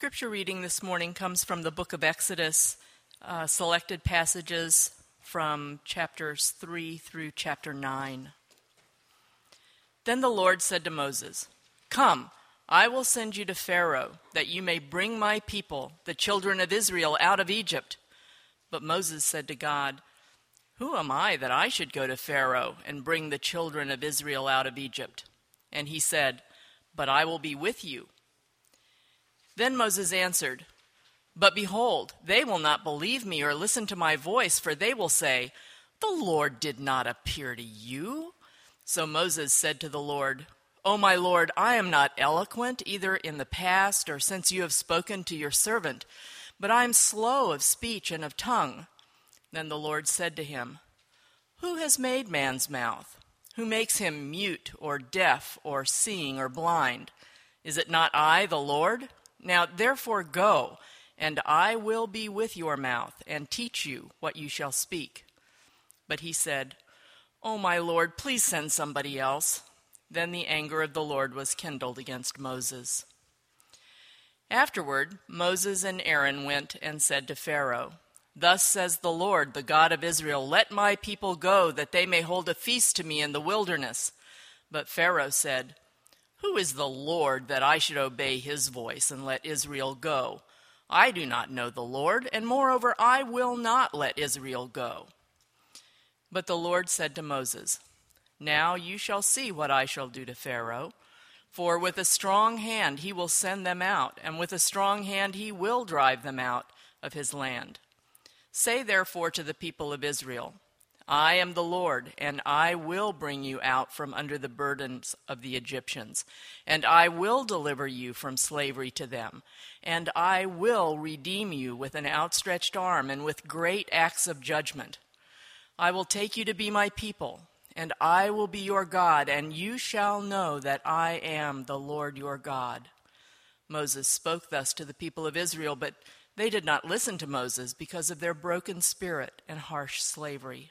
Scripture reading this morning comes from the book of Exodus, uh, selected passages from chapters 3 through chapter 9. Then the Lord said to Moses, Come, I will send you to Pharaoh, that you may bring my people, the children of Israel, out of Egypt. But Moses said to God, Who am I that I should go to Pharaoh and bring the children of Israel out of Egypt? And he said, But I will be with you then Moses answered, But behold, they will not believe me or listen to my voice, for they will say, The Lord did not appear to you. So Moses said to the Lord, O my Lord, I am not eloquent either in the past or since you have spoken to your servant, but I am slow of speech and of tongue. Then the Lord said to him, Who has made man's mouth? Who makes him mute or deaf or seeing or blind? Is it not I, the Lord? Now therefore go, and I will be with your mouth, and teach you what you shall speak. But he said, O my Lord, please send somebody else. Then the anger of the Lord was kindled against Moses. Afterward, Moses and Aaron went and said to Pharaoh, Thus says the Lord, the God of Israel, Let my people go, that they may hold a feast to me in the wilderness. But Pharaoh said, who is the Lord that I should obey his voice and let Israel go? I do not know the Lord, and moreover, I will not let Israel go. But the Lord said to Moses, Now you shall see what I shall do to Pharaoh. For with a strong hand he will send them out, and with a strong hand he will drive them out of his land. Say therefore to the people of Israel, I am the Lord, and I will bring you out from under the burdens of the Egyptians, and I will deliver you from slavery to them, and I will redeem you with an outstretched arm and with great acts of judgment. I will take you to be my people, and I will be your God, and you shall know that I am the Lord your God. Moses spoke thus to the people of Israel, but they did not listen to Moses because of their broken spirit and harsh slavery.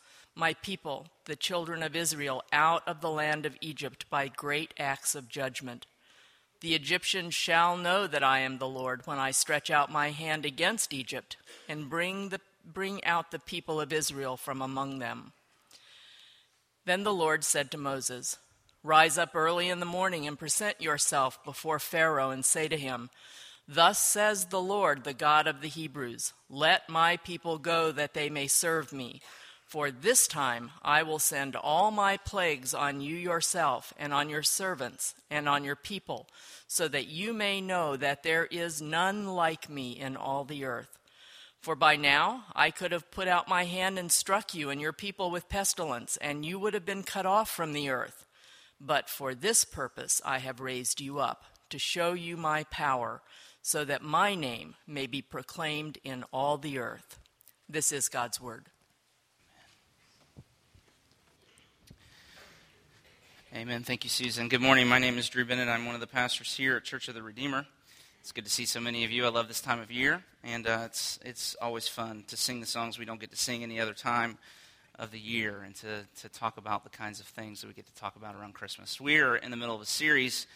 my people, the children of Israel, out of the land of Egypt by great acts of judgment. The Egyptians shall know that I am the Lord when I stretch out my hand against Egypt and bring, the, bring out the people of Israel from among them. Then the Lord said to Moses, Rise up early in the morning and present yourself before Pharaoh and say to him, Thus says the Lord, the God of the Hebrews, Let my people go that they may serve me. For this time I will send all my plagues on you yourself, and on your servants, and on your people, so that you may know that there is none like me in all the earth. For by now I could have put out my hand and struck you and your people with pestilence, and you would have been cut off from the earth. But for this purpose I have raised you up, to show you my power, so that my name may be proclaimed in all the earth. This is God's word. Amen. Thank you, Susan. Good morning. My name is Drew Bennett. I'm one of the pastors here at Church of the Redeemer. It's good to see so many of you. I love this time of year, and uh, it's it's always fun to sing the songs we don't get to sing any other time of the year, and to to talk about the kinds of things that we get to talk about around Christmas. We are in the middle of a series,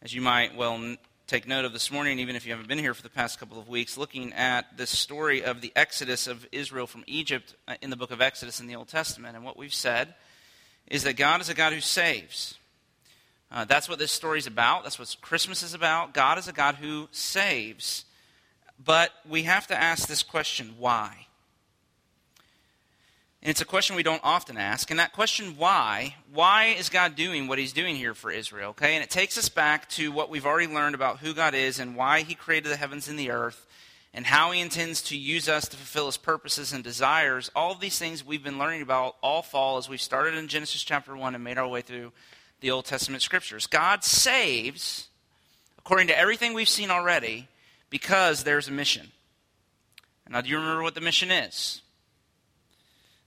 as you might well take note of this morning, even if you haven't been here for the past couple of weeks, looking at this story of the exodus of Israel from Egypt uh, in the book of Exodus in the Old Testament, and what we've said is that God is a God who saves. Uh, that's what this story is about. That's what Christmas is about. God is a God who saves. But we have to ask this question why? And it's a question we don't often ask. And that question, why? Why is God doing what he's doing here for Israel? Okay? And it takes us back to what we've already learned about who God is and why he created the heavens and the earth and how he intends to use us to fulfill his purposes and desires. All of these things we've been learning about all fall as we started in Genesis chapter 1 and made our way through the Old Testament scriptures. God saves, according to everything we've seen already, because there's a mission. Now, do you remember what the mission is?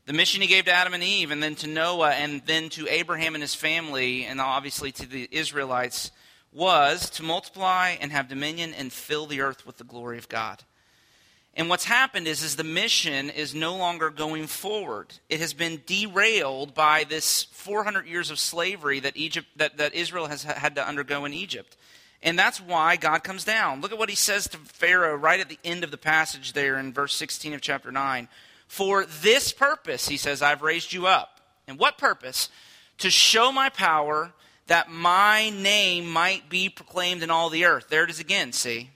The mission he gave to Adam and Eve, and then to Noah, and then to Abraham and his family, and obviously to the Israelites, was to multiply and have dominion and fill the earth with the glory of God. And what's happened is, is the mission is no longer going forward. It has been derailed by this 400 years of slavery that Egypt, that, that Israel has had to undergo in Egypt. And that's why God comes down. Look at what he says to Pharaoh right at the end of the passage there in verse 16 of chapter 9. For this purpose, he says, I've raised you up. And what purpose? To show my power that my name might be proclaimed in all the earth. There it is again, see?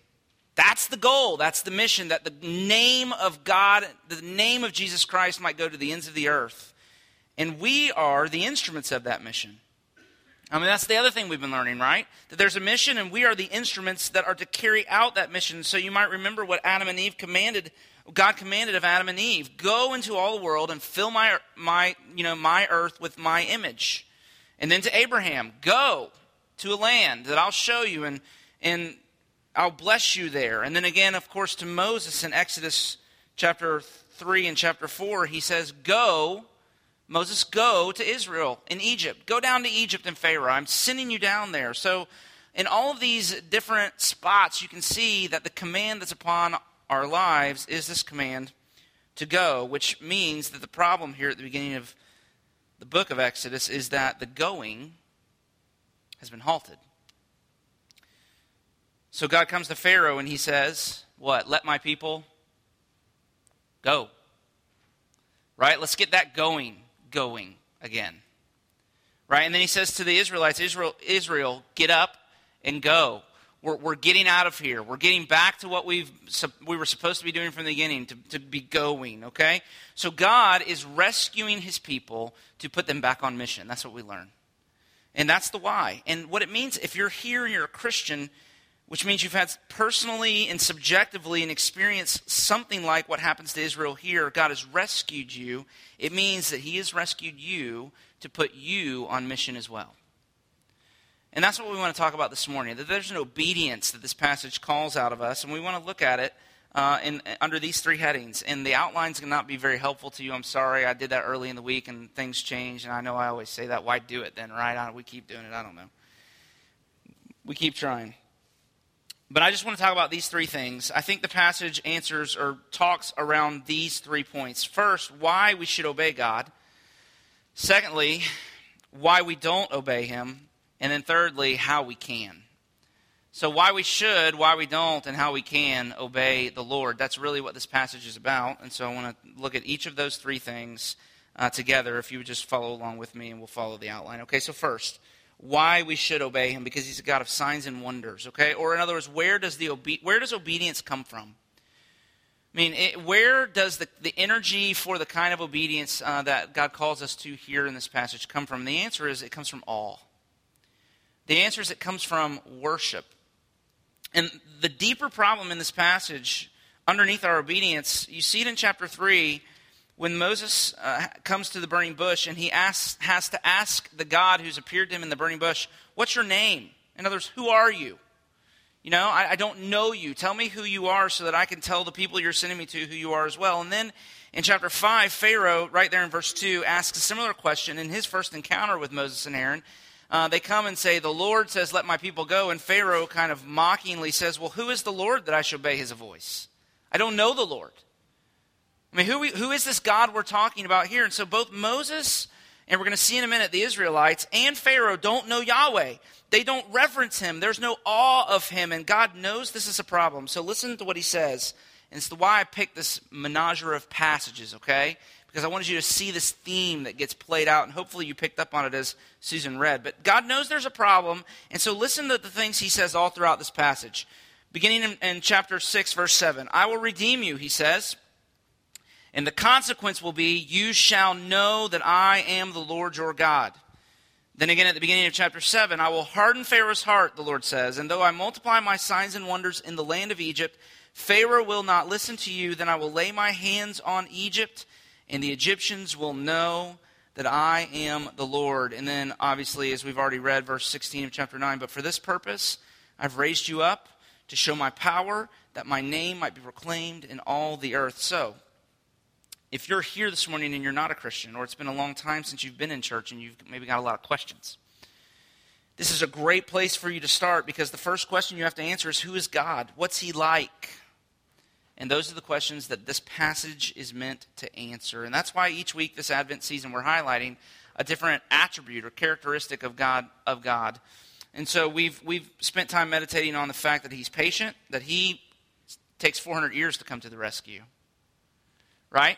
That's the goal. That's the mission that the name of God, the name of Jesus Christ might go to the ends of the earth. And we are the instruments of that mission. I mean, that's the other thing we've been learning, right? That there's a mission and we are the instruments that are to carry out that mission. So you might remember what Adam and Eve commanded, God commanded of Adam and Eve go into all the world and fill my, my, you know, my earth with my image. And then to Abraham, go to a land that I'll show you and, and I'll bless you there. And then again, of course, to Moses in Exodus chapter 3 and chapter 4, he says, Go, Moses, go to Israel in Egypt. Go down to Egypt and Pharaoh. I'm sending you down there. So, in all of these different spots, you can see that the command that's upon our lives is this command to go, which means that the problem here at the beginning of the book of Exodus is that the going has been halted. So God comes to Pharaoh and he says, What? Let my people go. Right? Let's get that going, going again. Right? And then he says to the Israelites, Israel, Israel get up and go. We're, we're getting out of here. We're getting back to what we've, we were supposed to be doing from the beginning, to, to be going, okay? So God is rescuing his people to put them back on mission. That's what we learn. And that's the why. And what it means, if you're here and you're a Christian, which means you've had personally and subjectively and experienced something like what happens to Israel here. God has rescued you. It means that He has rescued you to put you on mission as well. And that's what we want to talk about this morning that there's an obedience that this passage calls out of us, and we want to look at it uh, in, under these three headings. And the outlines cannot be very helpful to you. I'm sorry, I did that early in the week and things changed, and I know I always say that. Why do it then, right? we keep doing it. I don't know. We keep trying. But I just want to talk about these three things. I think the passage answers or talks around these three points. First, why we should obey God. Secondly, why we don't obey Him. And then thirdly, how we can. So, why we should, why we don't, and how we can obey the Lord. That's really what this passage is about. And so, I want to look at each of those three things uh, together. If you would just follow along with me, and we'll follow the outline. Okay, so first, why we should obey him because he's a God of signs and wonders, okay? Or in other words, where does the obe- where does obedience come from? I mean, it, where does the, the energy for the kind of obedience uh, that God calls us to here in this passage come from? The answer is it comes from awe. The answer is it comes from worship. And the deeper problem in this passage, underneath our obedience, you see it in chapter 3 when Moses uh, comes to the burning bush and he asks, has to ask the God who's appeared to him in the burning bush, What's your name? In other words, who are you? You know, I, I, don't know you. Tell me who you are so that I can tell the people you're sending me to who you are as well. And then in chapter 5, Pharaoh, right there in verse 2, asks a similar question in his first encounter with Moses and Aaron. Uh, they come and say, The Lord says, Let my people go. And Pharaoh kind of mockingly says, Well, who is the Lord that I should obey his voice? I don't know the Lord. I mean, who, we, who is this God we're talking about here? And so both Moses, and we're going to see in a minute, the Israelites, and Pharaoh don't know Yahweh. They don't reverence him. There's no awe of him, and God knows this is a problem. So listen to what he says. And it's why I picked this menagerie of passages, okay? Because I wanted you to see this theme that gets played out, and hopefully you picked up on it as Susan read. But God knows there's a problem, and so listen to the things he says all throughout this passage. Beginning in, in chapter 6, verse 7. I will redeem you, he says and the consequence will be, You shall know that I am the Lord your God. Then again at the beginning of chapter 7, I will harden Pharaoh's heart, the Lord says, and though I multiply my signs and wonders in the land of Egypt, Pharaoh will not listen to you. Then I will lay my hands on Egypt, and the Egyptians will know that I am the Lord. And then, obviously, as we've already read, verse 16 of chapter 9, but for this purpose I've raised you up to show my power that my name might be proclaimed in all the earth. So, if you're here this morning and you're not a Christian, or it's been a long time since you've been in church and you've maybe got a lot of questions, this is a great place for you to start because the first question you have to answer is Who is God? What's He like? And those are the questions that this passage is meant to answer. And that's why each week this Advent season we're highlighting a different attribute or characteristic of God of God. And so we've we've spent time meditating on the fact that he's patient, that he takes 400 years to come to the rescue. Right?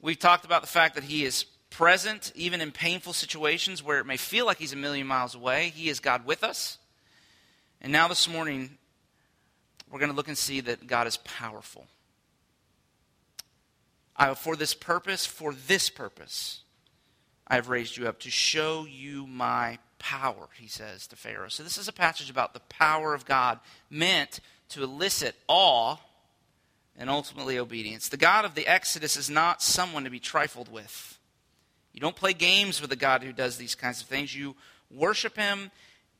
We've talked about the fact that he is present even in painful situations where it may feel like he's a million miles away. He is God with us. And now this morning we're going to look and see that God is powerful. I, for this purpose, for this purpose, I have raised you up to show you my power, he says to Pharaoh. So, this is a passage about the power of God meant to elicit awe and ultimately obedience. The God of the Exodus is not someone to be trifled with. You don't play games with a God who does these kinds of things. You worship him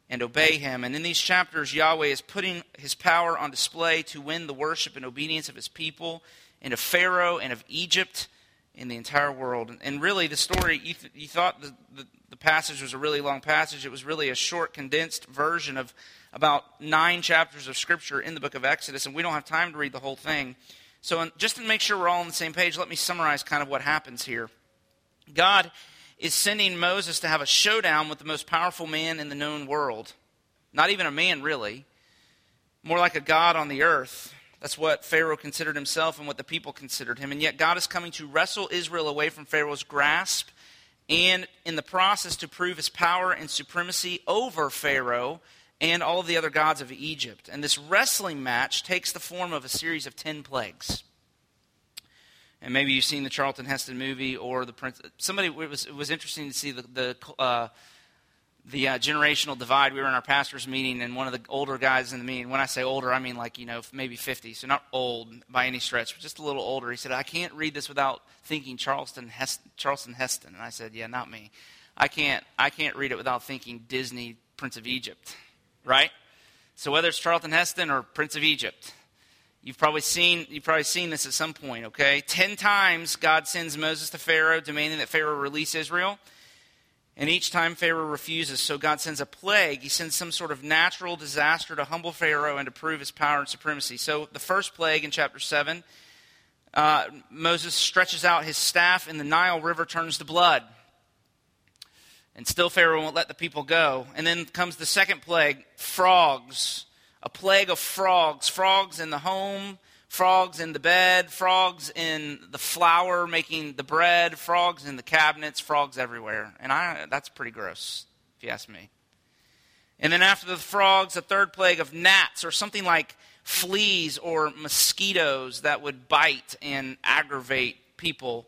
and obey him. And in these chapters, Yahweh is putting his power on display to win the worship and obedience of his people and of Pharaoh and of Egypt in the entire world. And really, the story, you, th- you thought the, the, the, passage was a really long passage. It was really a short, condensed version of about nine chapters of Scripture in the book of Exodus, and we don't have time to read the whole thing. So, just to make sure we're all on the same page, let me summarize kind of what happens here. God is sending Moses to have a showdown with the most powerful man in the known world. Not even a man, really. More like a God on the earth. That's what Pharaoh considered himself and what the people considered him. And yet, God is coming to wrestle Israel away from Pharaoh's grasp and, in the process, to prove his power and supremacy over Pharaoh and all of the other gods of Egypt. And this wrestling match takes the form of a series of 10 plagues. And maybe you've seen the Charlton Heston movie or the Prince. Somebody, it was, it was interesting to see the, the uh, the uh, generational divide. We were in our pastor's meeting, and one of the older guys in the meeting, when I say older, I mean like, you know, maybe 50, so not old by any stretch, but just a little older. He said, I can't read this without thinking Charleston Heston, Charleston Heston. And I said, yeah, not me. I can't, I can't read it without thinking Disney Prince of Egypt, right? So whether it's Charlton Heston or Prince of Egypt, You've probably seen you've probably seen this at some point, okay? 10 times God sends Moses to Pharaoh demanding that Pharaoh release Israel. And each time Pharaoh refuses, so God sends a plague. He sends some sort of natural disaster to humble Pharaoh and to prove his power and supremacy. So the first plague in chapter 7, uh, Moses stretches out his staff, and the Nile River turns to blood. And still Pharaoh won't let the people go. And then comes the second plague frogs. A plague of frogs. Frogs in the home, frogs in the bed, frogs in the flour making the bread, frogs in the cabinets, frogs everywhere. And I, that's pretty gross, if you ask me. And then after the frogs, a third plague of gnats or something like fleas or mosquitoes that would bite and aggravate people.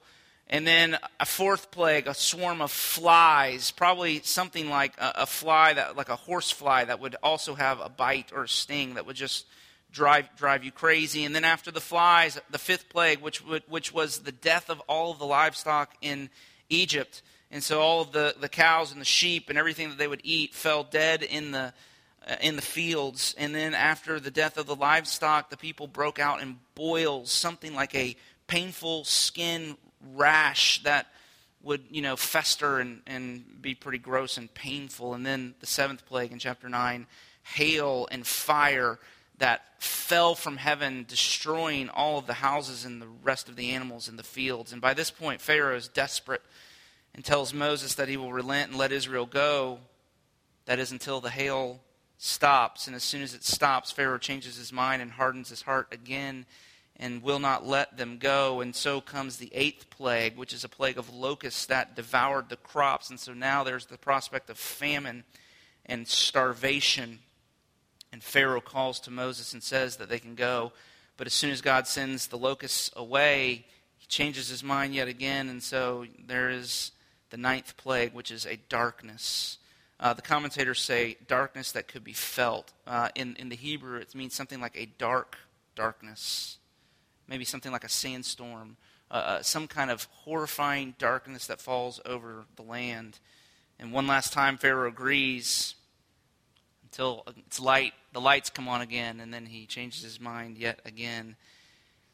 And then a fourth plague, a swarm of flies, probably something like a, a fly that, like a horse fly, that would also have a bite or a sting that would just drive, drive you crazy. And then after the flies, the fifth plague, which, which was the death of all of the livestock in Egypt. And so all of the, the cows and the sheep and everything that they would eat fell dead in the, uh, in the fields. And then after the death of the livestock, the people broke out in boils, something like a painful skin rash that would, you know, fester and, and be pretty gross and painful. And then the seventh plague in chapter 9, hail and fire that fell from heaven, destroying all of the houses and the rest of the animals in the fields. And by this point, Pharaoh is desperate and tells Moses that he will relent and let Israel go. That is until the hail stops. And as soon as it stops, Pharaoh changes his mind and hardens his heart again and will not let them go. And so comes the eighth plague, which is a plague of locusts that devoured the crops. And so now there's the prospect of famine and starvation. And Pharaoh calls to Moses and says that they can go. But as soon as God sends the locusts away, he changes his mind yet again. And so there is the ninth plague, which is a darkness. Uh, the commentators say darkness that could be felt. Uh, in, in the Hebrew, it means something like a dark darkness, maybe something like a sandstorm, uh, uh some kind of horrifying darkness that falls over the land. And one last time, Pharaoh agrees until it's light, the lights come on again, and then he changes his mind yet again.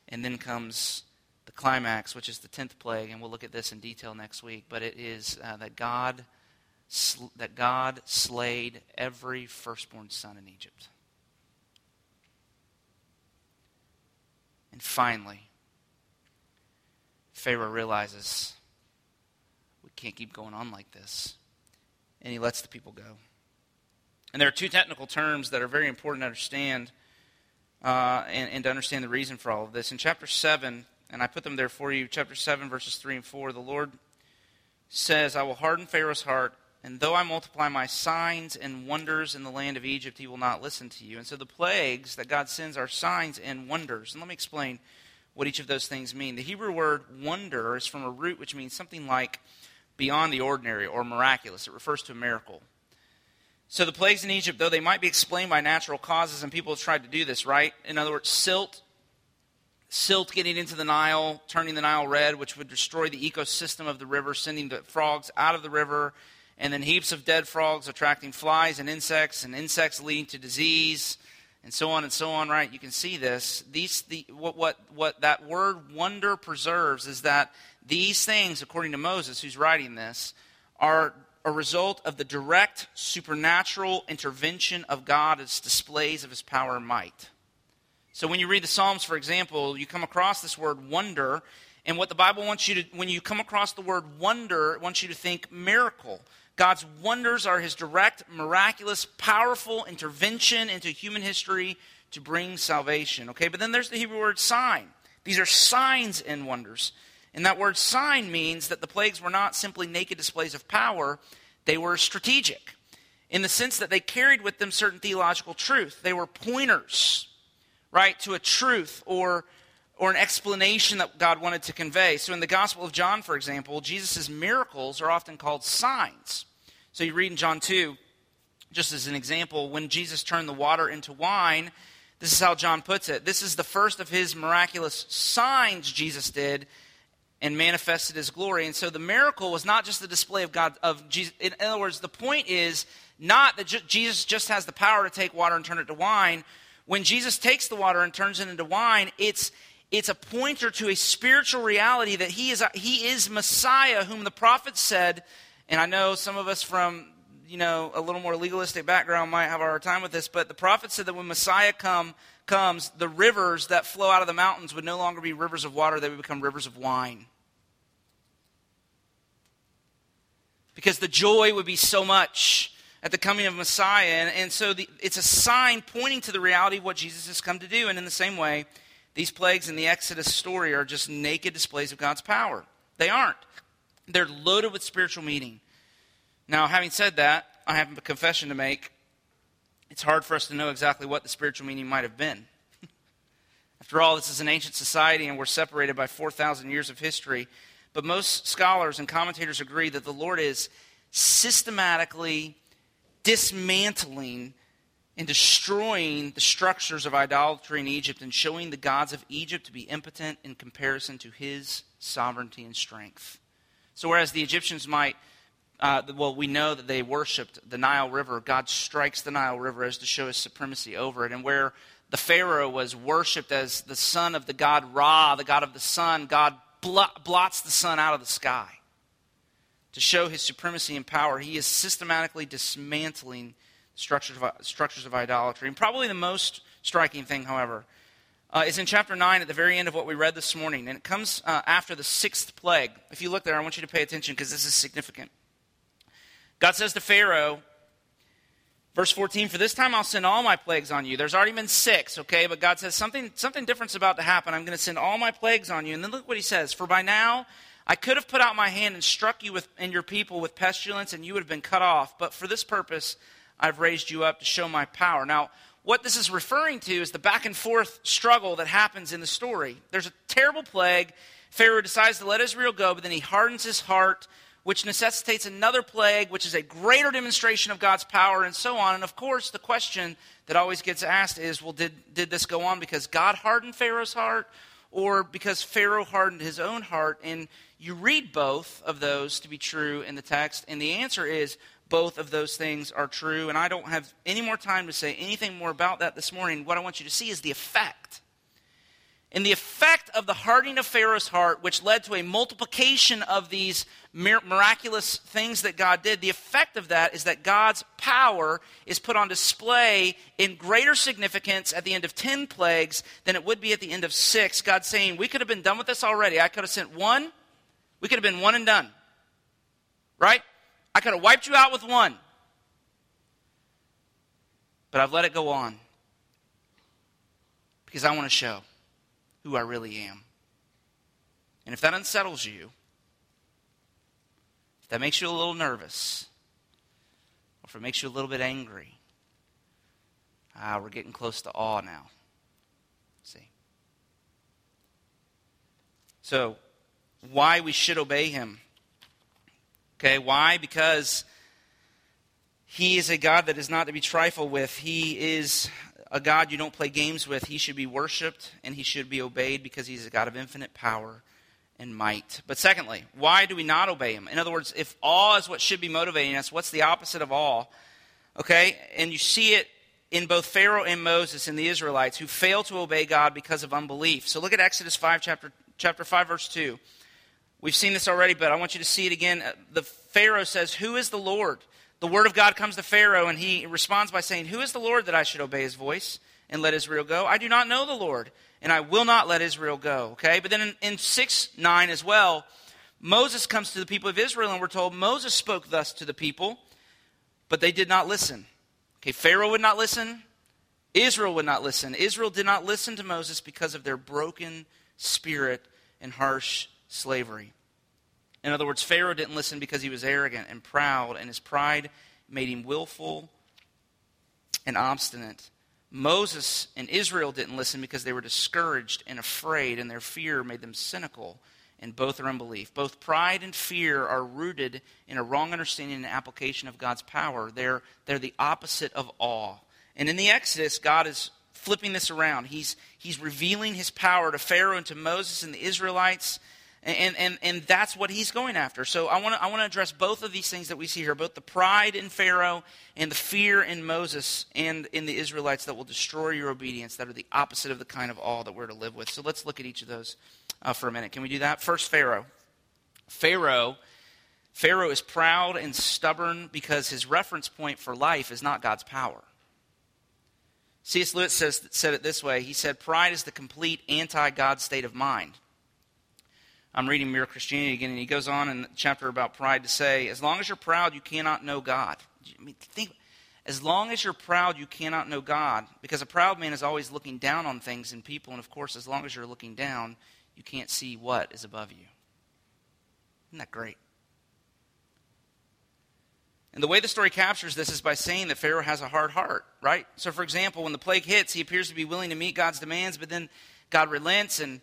And then comes the climax, which is the tenth plague, and we'll look at this in detail next week. But it is uh, that God that God slayed every firstborn son in Egypt. And finally, Pharaoh realizes we can't keep going on like this. And he lets the people go. And there are two technical terms that are very important to understand uh, and, and to understand the reason for all of this. In chapter 7, and I put them there for you, chapter 7, verses 3 and 4, the Lord says, I will harden Pharaoh's heart, and though I multiply my signs and wonders in the land of Egypt, he will not listen to you. And so the plagues that God sends are signs and wonders. And let me explain what each of those things mean. The Hebrew word wonder is from a root which means something like beyond the ordinary or miraculous. It refers to a miracle. So the plagues in Egypt, though they might be explained by natural causes, and people have tried to do this, right? In other words, silt, silt getting into the Nile, turning the Nile red, which would destroy the ecosystem of the river, sending the frogs out of the river, and then heaps of dead frogs attracting flies and insects, and insects leading to disease, and so on and so on, right? You can see this. These, the, what, what, what that word wonder preserves is that these things, according to Moses, who's writing this, are a result of the direct supernatural intervention of God as displays of his power and might. So when you read the Psalms, for example, you come across this word wonder, and what the Bible wants you to, when you come across the word wonder, it wants you to think miracle. God's wonders are his direct, miraculous, powerful intervention into human history to bring salvation. Okay, but then there's the Hebrew word sign. These are signs and wonders. And that word sign means that the plagues were not simply naked displays of power, they were strategic in the sense that they carried with them certain theological truth. They were pointers, right, to a truth or, or an explanation that God wanted to convey. So in the Gospel of John, for example, Jesus' miracles are often called signs. So you read in John 2, just as an example, when Jesus turned the water into wine, this is how John puts it. This is the first of his miraculous signs Jesus did and manifested his glory. And so the miracle was not just the display of God of Jesus. In other words, the point is not that Jesus just has the power to take water and turn it to wine. When Jesus takes the water and turns it into wine, it's it's a pointer to a spiritual reality that he is he is Messiah, whom the prophets said. And I know some of us from you know a little more legalistic background might have a hard time with this, but the prophet said that when Messiah come comes, the rivers that flow out of the mountains would no longer be rivers of water; they would become rivers of wine. Because the joy would be so much at the coming of Messiah. And, and so the, it's a sign pointing to the reality of what Jesus has come to do. And in the same way, these plagues in the Exodus story are just naked displays of God's power. They aren't, they're loaded with spiritual meaning. Now, having said that, I have a confession to make. It's hard for us to know exactly what the spiritual meaning might have been. After all, this is an ancient society, and we're separated by 4,000 years of history. But most scholars and commentators agree that the Lord is systematically dismantling and destroying the structures of idolatry in Egypt and showing the gods of Egypt to be impotent in comparison to his sovereignty and strength. So, whereas the Egyptians might, uh, well, we know that they worshiped the Nile River, God strikes the Nile River as to show his supremacy over it. And where the Pharaoh was worshiped as the son of the god Ra, the god of the sun, God blots the sun out of the sky to show his supremacy and power. He is systematically dismantling structures of, structures of idolatry. And probably the most striking thing, however, uh, is in chapter 9 at the very end of what we read this morning. And it comes uh, after the sixth plague. If you look there, I want you to pay attention because this is significant. God says to Pharaoh, Verse 14, for this time I'll send all my plagues on you. There's already been six, okay? But God says something, something different's about to happen. I'm going to send all my plagues on you. And then look what he says. For by now I could have put out my hand and struck you with, and your people with pestilence, and you would have been cut off. But for this purpose I've raised you up to show my power. Now, what this is referring to is the back and forth struggle that happens in the story. There's a terrible plague. Pharaoh decides to let Israel go, but then he hardens his heart which necessitates another plague, which is a greater demonstration of God's power, and so on. And of course, the question that always gets asked is well, did, did this go on because God hardened Pharaoh's heart, or because Pharaoh hardened his own heart? And you read both of those to be true in the text, and the answer is both of those things are true. And I don't have any more time to say anything more about that this morning. What I want you to see is the effect. And the effect of the hardening of Pharaoh's heart, which led to a multiplication of these miraculous things that God did, the effect of that is that God's power is put on display in greater significance at the end of 10 plagues than it would be at the end of six. God saying, We could have been done with this already. I could have sent one, we could have been one and done. Right? I could have wiped you out with one. But I've let it go on because I want to show who I really am. And if that unsettles you, if that makes you a little nervous, or if it makes you a little bit angry, ah, we're getting close to awe now. See? So, why we should obey him. Okay, why? Because he is a God that is not to be trifled with. He is a God you don't play games with. He should be worshiped and he should be obeyed because he's a God of infinite power and might. But secondly, why do we not obey him? In other words, if awe is what should be motivating us, what's the opposite of awe? Okay? And you see it in both Pharaoh and Moses and the Israelites who fail to obey God because of unbelief. So look at Exodus 5 chapter chapter 5 verse 2. We've seen this already, but I want you to see it again. The Pharaoh says, "Who is the Lord?" The word of God comes to Pharaoh and he responds by saying, "Who is the Lord that I should obey his voice and let Israel go? I do not know the Lord." and I will not let Israel go. Okay? But then in, in 6 9 as well, Moses comes to the people of Israel, and we're told Moses spoke thus to the people, but they did not listen. Okay, Pharaoh would not listen. Israel would not listen. Israel did not listen to Moses because of their broken spirit and harsh slavery. In other words, Pharaoh didn't listen because he was arrogant and proud, and his pride made him willful and obstinate. Moses and Israel didn't listen because they were discouraged and afraid, and their fear made them cynical, and both are unbelief. Both pride and fear are rooted in a wrong understanding and application of God's power. They're, they're the opposite of awe. And in the Exodus, God is flipping this around. He's, he's revealing his power to Pharaoh and to Moses and the Israelites and, and, and that's what he's going after. So I want to I wanna address both of these things that we see here both the pride in Pharaoh and the fear in Moses and in the Israelites that will destroy your obedience, that are the opposite of the kind of awe that we're to live with. So let's look at each of those uh, for a minute. Can we do that? First, Pharaoh. Pharaoh. Pharaoh is proud and stubborn because his reference point for life is not God's power. C.S. Lewis says, said it this way He said, Pride is the complete anti God state of mind. I'm reading Mere Christianity again, and he goes on in the chapter about pride to say, as long as you're proud, you cannot know God. I mean, think, as long as you're proud, you cannot know God, because a proud man is always looking down on things and people, and of course, as long as you're looking down, you can't see what is above you. Isn't that great? And the way the story captures this is by saying that Pharaoh has a hard heart, right? So, for example, when the plague hits, he appears to be willing to meet God's demands, but then God relents and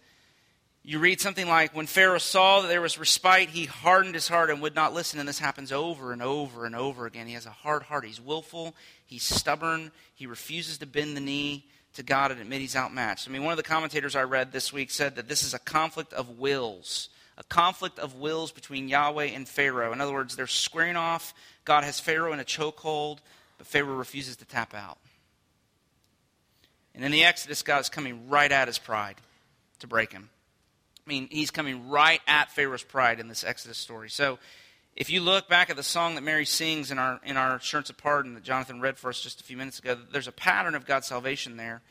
you read something like, when Pharaoh saw that there was respite, he hardened his heart and would not listen. And this happens over and over and over again. He has a hard heart. He's willful. He's stubborn. He refuses to bend the knee to God and admit he's outmatched. I mean, one of the commentators I read this week said that this is a conflict of wills, a conflict of wills between Yahweh and Pharaoh. In other words, they're squaring off. God has Pharaoh in a chokehold, but Pharaoh refuses to tap out. And in the Exodus, God is coming right at his pride to break him. I mean, he's coming right at Pharaoh's pride in this Exodus story. So if you look back at the song that Mary sings in our, in our Assurance of Pardon that Jonathan read for us just a few minutes ago, there's a pattern of God's salvation there.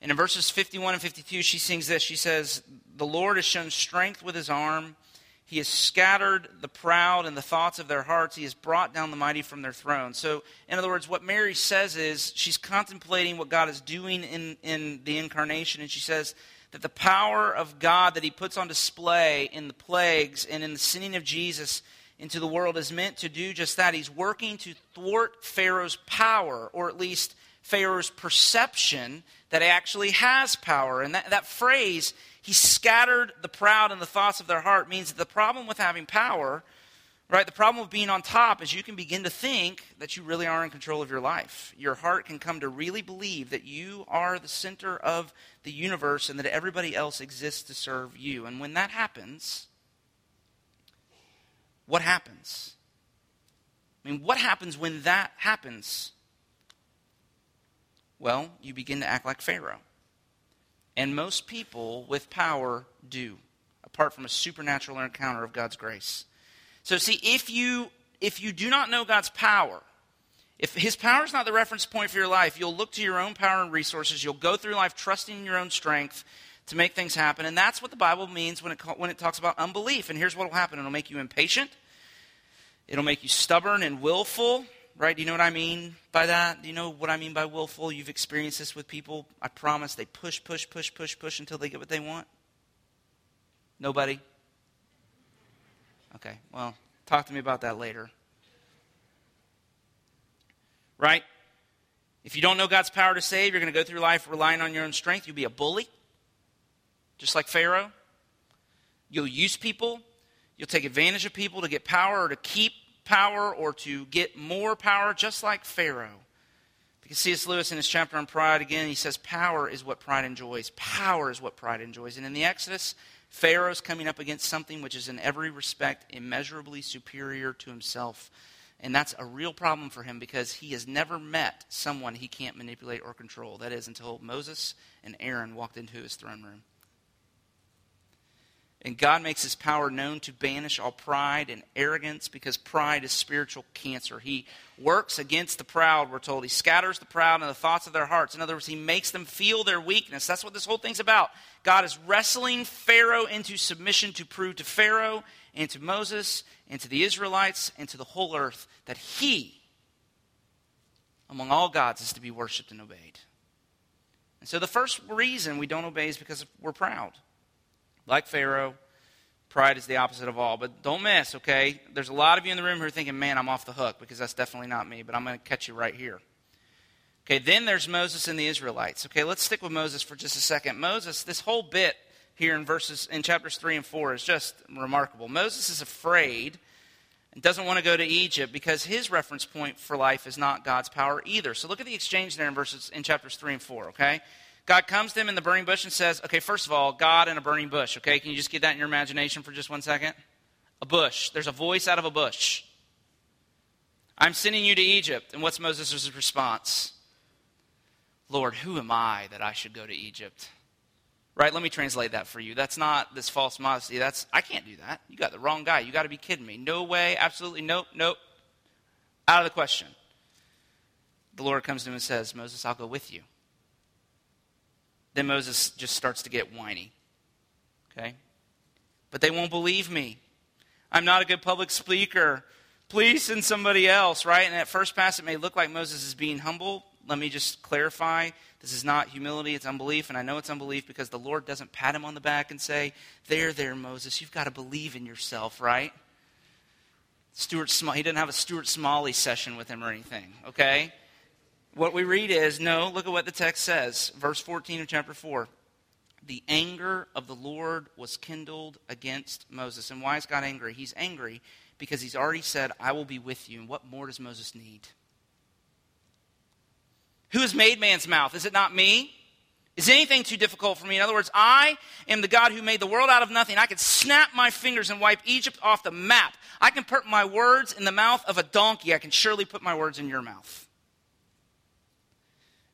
And in verses 51 and 52, she sings this. She says, The Lord has shown strength with his arm. He has scattered the proud in the thoughts of their hearts. He has brought down the mighty from their throne. So, in other words, what Mary says is she's contemplating what God is doing in, in the incarnation. And she says, that the power of God that he puts on display in the plagues and in the sending of Jesus into the world is meant to do just that. He's working to thwart Pharaoh's power, or at least Pharaoh's perception that he actually has power. And that, that phrase, he scattered the proud in the thoughts of their heart, means that the problem with having power Right? The problem with being on top is you can begin to think that you really are in control of your life. Your heart can come to really believe that you are the center of the universe and that everybody else exists to serve you. And when that happens, what happens? I mean, what happens when that happens? Well, you begin to act like Pharaoh. And most people with power do, apart from a supernatural encounter of God's grace. So, see, if you, if you do not know God's power, if his power is not the reference point for your life, you'll look to your own power and resources. You'll go through life trusting in your own strength to make things happen. And that's what the Bible means when it, when it talks about unbelief. And here's what will happen it'll make you impatient, it'll make you stubborn and willful. Right? Do you know what I mean by that? Do you know what I mean by willful? You've experienced this with people. I promise they push, push, push, push, push until they get what they want. Nobody? Okay, well, talk to me about that later right? If you don't know God's power to save, you're going to go through life relying on your own strength. You'll be a bully, just like Pharaoh. You'll use people. You'll take advantage of people to get power or to keep power or to get more power, just like Pharaoh. Because C.S. Lewis in his chapter on pride, again, he says, Power is what pride enjoys. Power is what pride enjoys. And in the Exodus, Pharaoh's coming up against something which is in every respect immeasurably superior to himself. And that's a real problem for him because he has never met someone he can't manipulate or control. That is, until Moses and Aaron walked into his throne room. And God makes his power known to banish all pride and arrogance because pride is spiritual cancer. He works against the proud, we're told. He scatters the proud in the thoughts of their hearts. In other words, he makes them feel their weakness. That's what this whole thing's about. God is wrestling Pharaoh into submission to prove to Pharaoh and to Moses and to the Israelites and to the whole earth that he, among all gods, is to be worshiped and obeyed. And so the first reason we don't obey is because we're proud. Like Pharaoh, pride is the opposite of all. But don't miss, okay? There's a lot of you in the room who are thinking, man, I'm off the hook because that's definitely not me, but I'm going to catch you right here. Okay, then there's Moses and the Israelites. Okay, let's stick with Moses for just a second. Moses, this whole bit here in verses in chapters 3 and 4 is just remarkable. Moses is afraid and doesn't want to go to Egypt because his reference point for life is not God's power either. So look at the exchange there in verses in chapters 3 and 4, okay? God comes to him in the burning bush and says, okay, first of all, God in a burning bush, okay? Can you just get that in your imagination for just one second? A bush. There's a voice out of a bush. I'm sending you to Egypt. And what's Moses' response? Lord, who am I that I should go to Egypt? Right? Let me translate that for you. That's not this false modesty. That's, I can't do that. You got the wrong guy. You got to be kidding me. No way. Absolutely. Nope. Nope. Out of the question. The Lord comes to him and says, Moses, I'll go with you. Then Moses just starts to get whiny. Okay? But they won't believe me. I'm not a good public speaker. Please send somebody else, right? And at first pass, it may look like Moses is being humble. Let me just clarify this is not humility, it's unbelief. And I know it's unbelief because the Lord doesn't pat him on the back and say, There, there, Moses, you've got to believe in yourself, right? Stuart he didn't have a Stuart Smalley session with him or anything, okay? What we read is no, look at what the text says. Verse 14 of chapter 4. The anger of the Lord was kindled against Moses. And why is God angry? He's angry because he's already said, I will be with you. And what more does Moses need? Who has made man's mouth? Is it not me? Is anything too difficult for me? In other words, I am the God who made the world out of nothing. I can snap my fingers and wipe Egypt off the map. I can put my words in the mouth of a donkey. I can surely put my words in your mouth.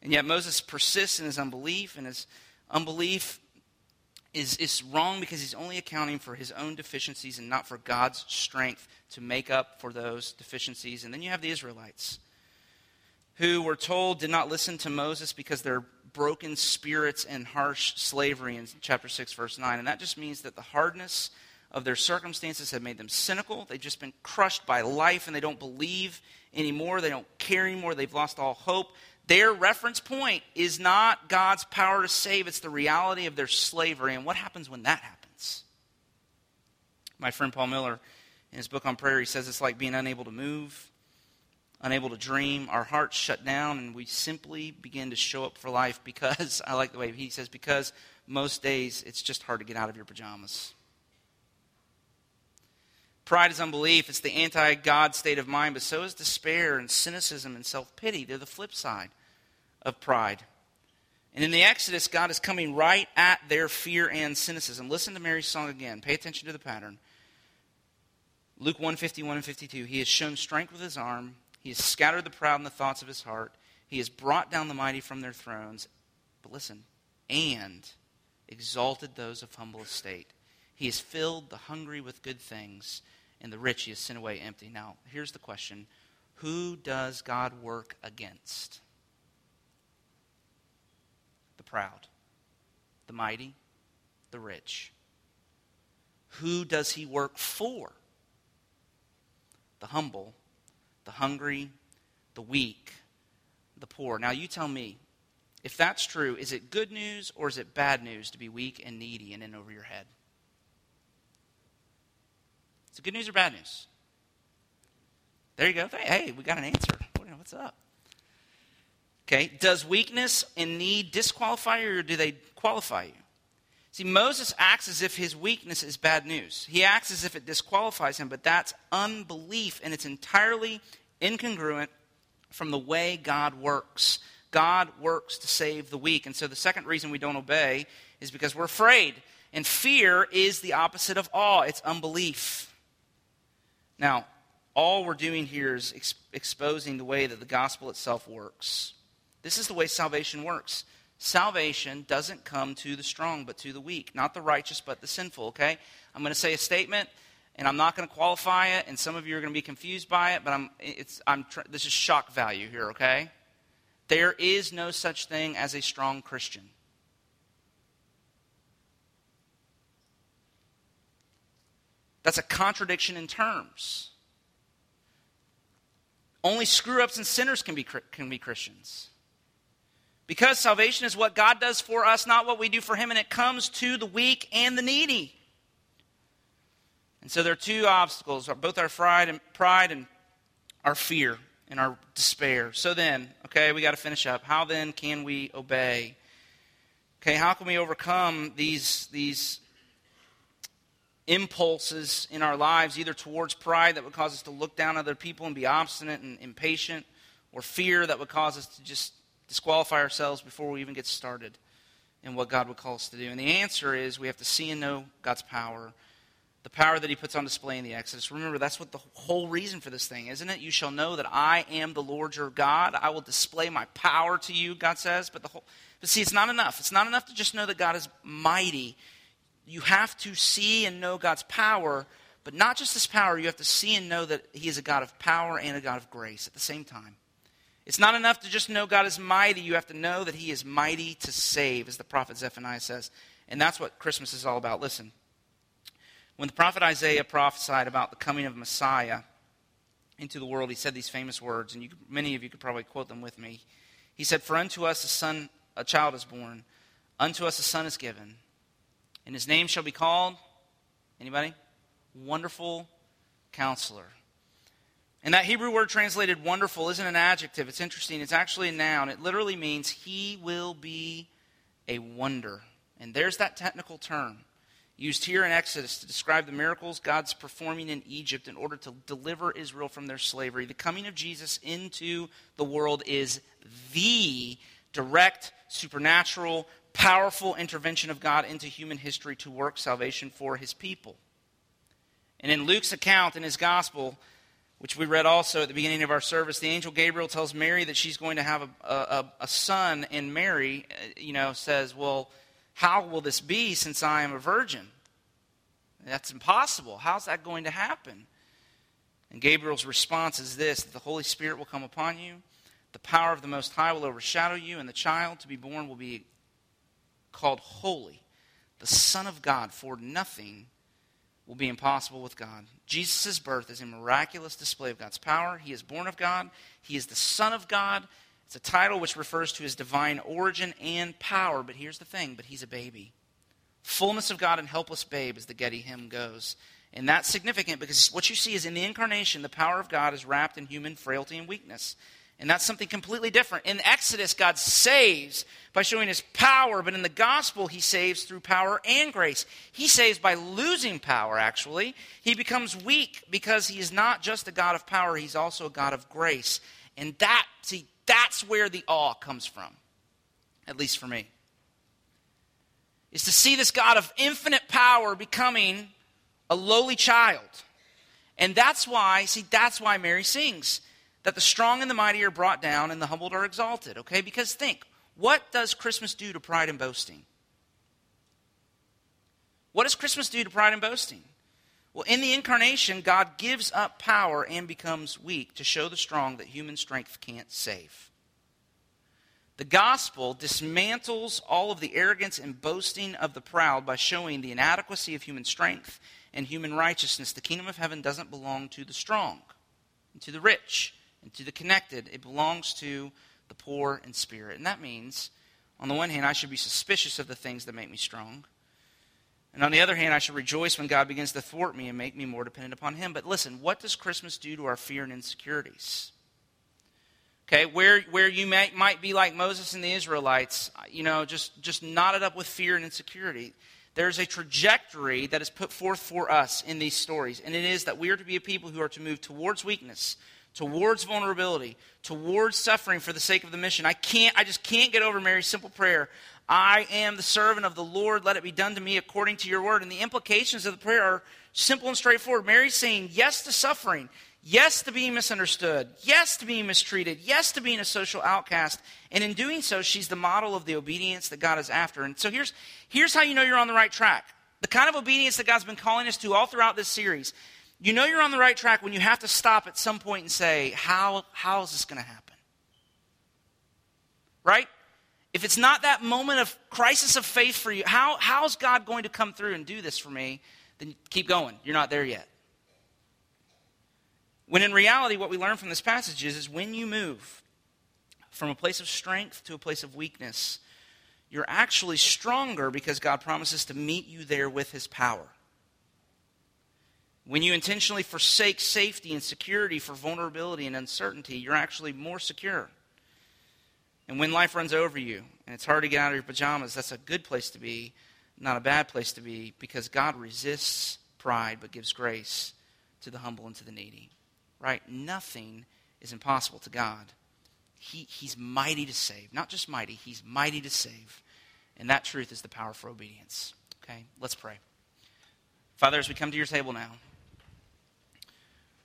And yet Moses persists in his unbelief, and his unbelief is, is wrong because he's only accounting for his own deficiencies and not for God's strength to make up for those deficiencies. And then you have the Israelites, who were told did not listen to Moses because they're broken spirits and harsh slavery in chapter 6, verse 9. And that just means that the hardness of their circumstances have made them cynical. They've just been crushed by life and they don't believe anymore. They don't care anymore. They've lost all hope. Their reference point is not God's power to save, it's the reality of their slavery. And what happens when that happens? My friend Paul Miller, in his book on prayer, he says it's like being unable to move, unable to dream. Our hearts shut down, and we simply begin to show up for life because, I like the way he says, because most days it's just hard to get out of your pajamas. Pride is unbelief. It's the anti God state of mind, but so is despair and cynicism and self pity. They're the flip side of pride. And in the Exodus, God is coming right at their fear and cynicism. Listen to Mary's song again. Pay attention to the pattern. Luke 151 and 52. He has shown strength with his arm. He has scattered the proud in the thoughts of his heart. He has brought down the mighty from their thrones. But listen, and exalted those of humble estate. He has filled the hungry with good things, and the rich he has sent away empty. Now, here's the question Who does God work against? Proud, the mighty, the rich. Who does he work for? The humble, the hungry, the weak, the poor. Now, you tell me, if that's true, is it good news or is it bad news to be weak and needy and in over your head? Is it good news or bad news? There you go. Hey, we got an answer. What's up? Okay, does weakness and need disqualify you or do they qualify you? See, Moses acts as if his weakness is bad news. He acts as if it disqualifies him, but that's unbelief, and it's entirely incongruent from the way God works. God works to save the weak. And so the second reason we don't obey is because we're afraid. And fear is the opposite of awe, it's unbelief. Now, all we're doing here is ex- exposing the way that the gospel itself works. This is the way salvation works. Salvation doesn't come to the strong, but to the weak. Not the righteous, but the sinful, okay? I'm going to say a statement, and I'm not going to qualify it, and some of you are going to be confused by it, but I'm, it's, I'm this is shock value here, okay? There is no such thing as a strong Christian. That's a contradiction in terms. Only screw ups and sinners can be, can be Christians. Because salvation is what God does for us, not what we do for Him, and it comes to the weak and the needy. And so there are two obstacles both our pride and, pride and our fear and our despair. So then, okay, we got to finish up. How then can we obey? Okay, how can we overcome these, these impulses in our lives, either towards pride that would cause us to look down on other people and be obstinate and impatient, or fear that would cause us to just disqualify ourselves before we even get started in what God would call us to do? And the answer is we have to see and know God's power the power that he puts on display in the Exodus. Remember, that's what the whole reason for this thing, isn't it? You shall know that I am the Lord your God. I will display my power to you, God says. But the whole but see, it's not enough. It's not enough to just know that God is mighty. You have to see and know God's power, but not just his power, you have to see and know that he is a God of power and a God of grace at the same time. It's not enough to just know God is mighty. You have to know that he is mighty to save, as the prophet Zephaniah says. And that's what Christmas is all about. Listen, when the prophet Isaiah prophesied about the coming of Messiah into the world, he said these famous words, and you, many of you could probably quote them with me. He said, For unto us a son, a child is born, unto us a son is given, and his name shall be called, anybody? Wonderful Counselor. And that Hebrew word translated wonderful isn't an adjective. It's interesting. It's actually a noun. It literally means he will be a wonder. And there's that technical term used here in Exodus to describe the miracles God's performing in Egypt in order to deliver Israel from their slavery. The coming of Jesus into the world is the direct, supernatural, powerful intervention of God into human history to work salvation for his people. And in Luke's account in his gospel, which we read also at the beginning of our service, the angel Gabriel tells Mary that she's going to have a, a, a son, and Mary, uh, you know, says, Well, how will this be since I am a virgin? That's impossible. How's that going to happen? And Gabriel's response is this that the Holy Spirit will come upon you, the power of the Most High will overshadow you, and the child to be born will be called Holy, the Son of God, for nothing will be impossible with God. Jesus' birth is a miraculous display of God's power. He is born of God, He is the Son of God. It's a title which refers to his divine origin and power, but here's the thing but he's a baby. Fullness of God and helpless babe, as the Getty hymn goes. And that's significant because what you see is in the incarnation, the power of God is wrapped in human frailty and weakness. And that's something completely different. In Exodus, God saves by showing his power, but in the gospel, he saves through power and grace. He saves by losing power, actually. He becomes weak because he is not just a God of power, he's also a God of grace. And that, see, that's where the awe comes from, at least for me. Is to see this God of infinite power becoming a lowly child And that's why, see, that's why Mary sings that the strong and the mighty are brought down and the humbled are exalted, okay? Because think, what does Christmas do to pride and boasting? What does Christmas do to pride and boasting? Well, in the incarnation, God gives up power and becomes weak to show the strong that human strength can't save. The gospel dismantles all of the arrogance and boasting of the proud by showing the inadequacy of human strength and human righteousness. The kingdom of heaven doesn't belong to the strong, and to the rich, and to the connected. It belongs to the poor in spirit. And that means, on the one hand, I should be suspicious of the things that make me strong. And on the other hand, I should rejoice when God begins to thwart me and make me more dependent upon Him. But listen, what does Christmas do to our fear and insecurities? Okay, where, where you may, might be like Moses and the Israelites, you know, just, just knotted up with fear and insecurity. There's a trajectory that is put forth for us in these stories, and it is that we are to be a people who are to move towards weakness, towards vulnerability, towards suffering for the sake of the mission. I can't, I just can't get over Mary's simple prayer. I am the servant of the Lord. Let it be done to me according to your word. And the implications of the prayer are simple and straightforward. Mary's saying yes to suffering, yes to being misunderstood, yes to being mistreated, yes to being a social outcast. And in doing so, she's the model of the obedience that God is after. And so here's, here's how you know you're on the right track. The kind of obedience that God's been calling us to all throughout this series you know you're on the right track when you have to stop at some point and say, How, how is this going to happen? Right? If it's not that moment of crisis of faith for you, how, how's God going to come through and do this for me? Then keep going. You're not there yet. When in reality, what we learn from this passage is, is when you move from a place of strength to a place of weakness, you're actually stronger because God promises to meet you there with his power. When you intentionally forsake safety and security for vulnerability and uncertainty, you're actually more secure. And when life runs over you and it's hard to get out of your pajamas, that's a good place to be, not a bad place to be, because God resists pride but gives grace to the humble and to the needy. Right? Nothing is impossible to God. He, he's mighty to save. Not just mighty, he's mighty to save. And that truth is the power for obedience. Okay? Let's pray. Father, as we come to your table now,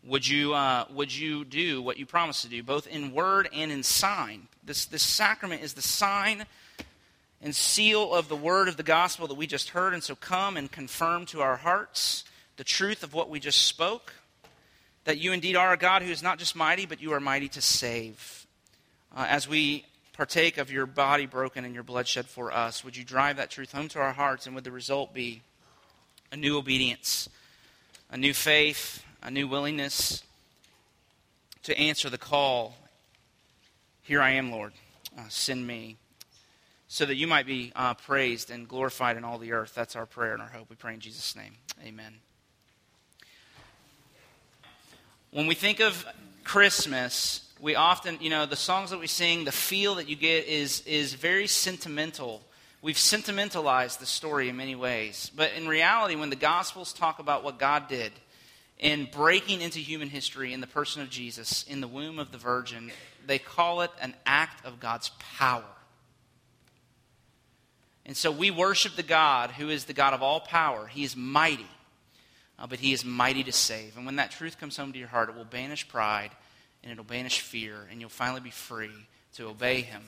would you, uh, would you do what you promised to do, both in word and in sign? This, this sacrament is the sign and seal of the word of the gospel that we just heard. And so come and confirm to our hearts the truth of what we just spoke that you indeed are a God who is not just mighty, but you are mighty to save. Uh, as we partake of your body broken and your blood shed for us, would you drive that truth home to our hearts? And would the result be a new obedience, a new faith, a new willingness to answer the call Here I am, Lord, uh, send me. So that you might be uh, praised and glorified in all the earth. That's our prayer and our hope. We pray in Jesus' name. Amen. When we think of Christmas, we often, you know, the songs that we sing, the feel that you get is, is very sentimental. We've sentimentalized the story in many ways. But in reality, when the Gospels talk about what God did, in breaking into human history in the person of Jesus in the womb of the Virgin, they call it an act of God's power. And so we worship the God who is the God of all power. He is mighty, uh, but He is mighty to save. And when that truth comes home to your heart, it will banish pride and it'll banish fear, and you'll finally be free to obey Him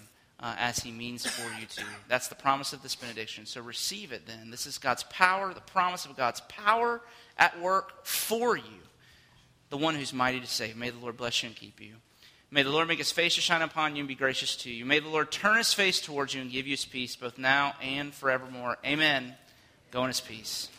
uh, as he means for you to. That's the promise of this benediction. So receive it then. This is God's power, the promise of God's power at work for you, the one who's mighty to save. May the Lord bless you and keep you. May the Lord make his face to shine upon you and be gracious to you. May the Lord turn his face towards you and give you his peace, both now and forevermore. Amen. Go in his peace.